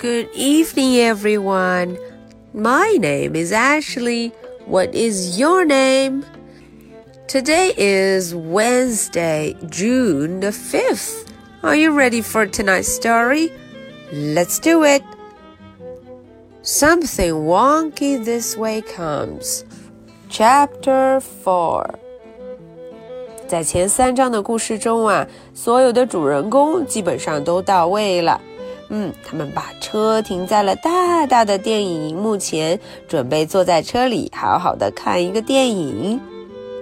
Good evening, everyone. My name is Ashley. What is your name? Today is Wednesday, June the 5th. Are you ready for tonight's story? Let's do it. Something wonky this way comes. Chapter 4在前三章的故事中啊，所有的主人公基本上都到位了。 嗯，他们把车停在了大大的电影荧幕前，准备坐在车里好好的看一个电影。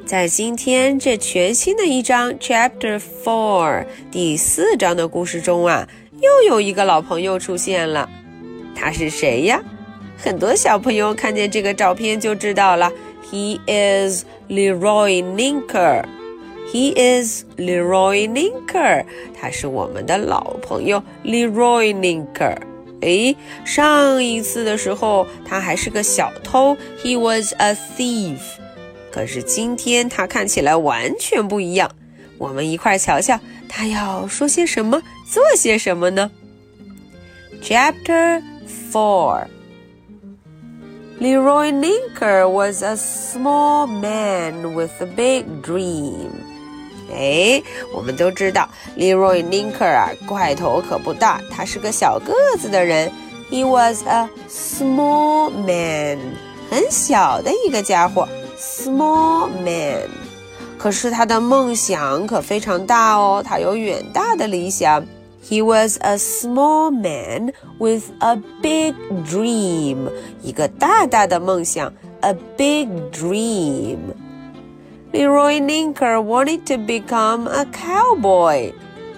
在今天这全新的一章 Chapter Four 第四章的故事中啊，又有一个老朋友出现了。他是谁呀？很多小朋友看见这个照片就知道了。He is Leroy Ninker. He is Leroy Ninker. 他是我们的老朋友 Leroy Ninker. 诶，上一次的时候他还是个小偷，He was a thief. 可是今天他看起来完全不一样。我们一块儿瞧瞧他要说些什么，做些什么呢？Chapter Four. Leroy Linker was a small man with a big dream. 哎，我们都知道，Leroy Linker 啊，块头可不大，他是个小个子的人。He was a small man，很小的一个家伙，small man。可是他的梦想可非常大哦，他有远大的理想。 He was a small man with a big dream. 一个大大的梦想，a big dream. Leroy Linker wanted to become a cowboy.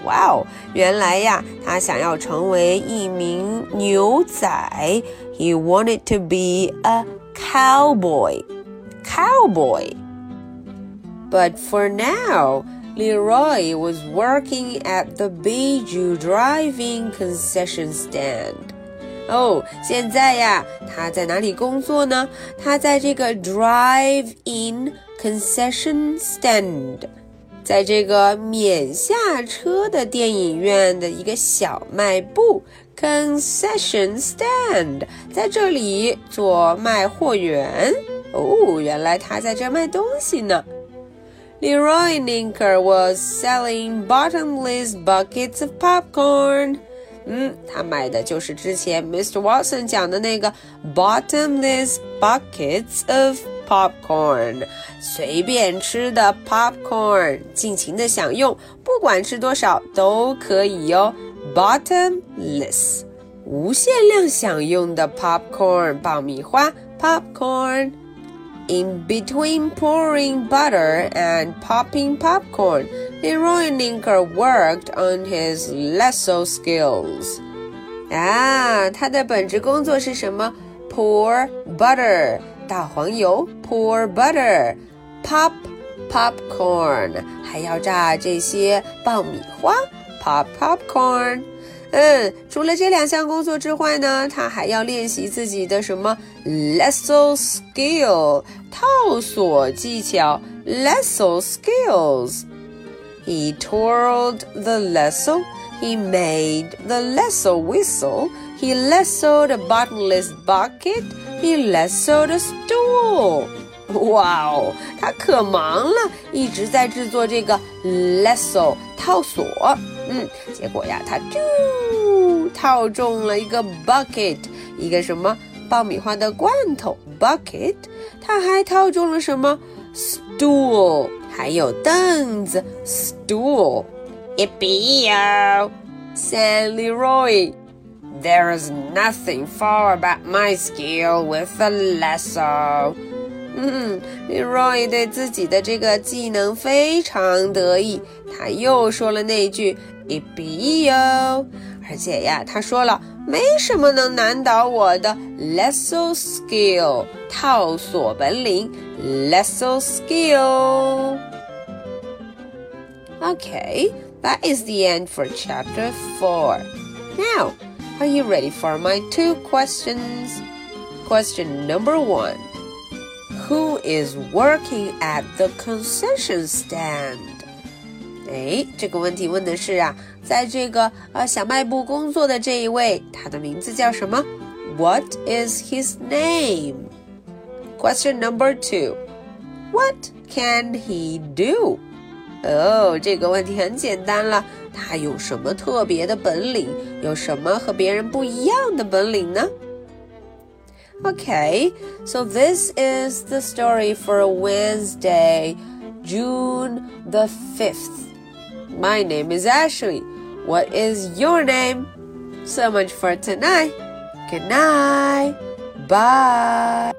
哇哦，原来呀，他想要成为一名牛仔。He wanted to be a cowboy. Cowboy. But for now, Leroy was working at the Bijou Drive-In concession stand. Oh, 哦，现在呀，他在哪里工作呢？他在这个 drive-in concession stand，在这个免下车的电影院的一个小卖部 concession stand，在这里做卖货员。哦，原来他在这卖东西呢。Leroy Ninker was selling bottomless buckets of popcorn. 嗯，他买的就是之前 Mr. Watson 讲的那个 bottomless buckets of popcorn，随便吃的 popcorn，尽情的享用，不管吃多少都可以哟。bottomless，无限量享用的 popcorn，爆米花 popcorn。in between pouring butter and popping popcorn, Leroy Ninker worked on his lasso skills. Ah, 啊，他的本职工作是什么？Pour butter，打黄油；Pour butter，pop popcorn，还要炸这些爆米花；Pop popcorn。嗯，除了这两项工作之外呢，他还要练习自己的什么 lasso skill 套索技巧 lasso skills。He twirled the lasso. He made the lasso whistle. He lassoed a bottomless bucket. He lassoed a stool. 哇哦，他可忙了，一直在制作这个 lasso 套索。嗯，结果呀，他就套中了一个 bucket，一个什么爆米花的罐头 bucket。他还套中了什么 stool，还有凳子 stool。Yippee! Said Leroy. There is nothing far about my skill with a lasso. 嗯，Leroy 对自己的这个技能非常得意，他又说了那句 “ibi 哟”，而且呀，他说了没什么能难倒我的 lasso skill 套索本领 lasso skill。Okay, that is the end for chapter four. Now, are you ready for my two questions? Question number one who is working at the concession stand? 哎，这个问题问的是啊，在这个呃小卖部工作的这一位，他的名字叫什么？What is his name? Question number two. What can he do? 哦，这个问题很简单了，他有什么特别的本领？有什么和别人不一样的本领呢 ？Okay, so this is the story for Wednesday, June the 5th. My name is Ashley. What is your name? So much for tonight. Good night. Bye.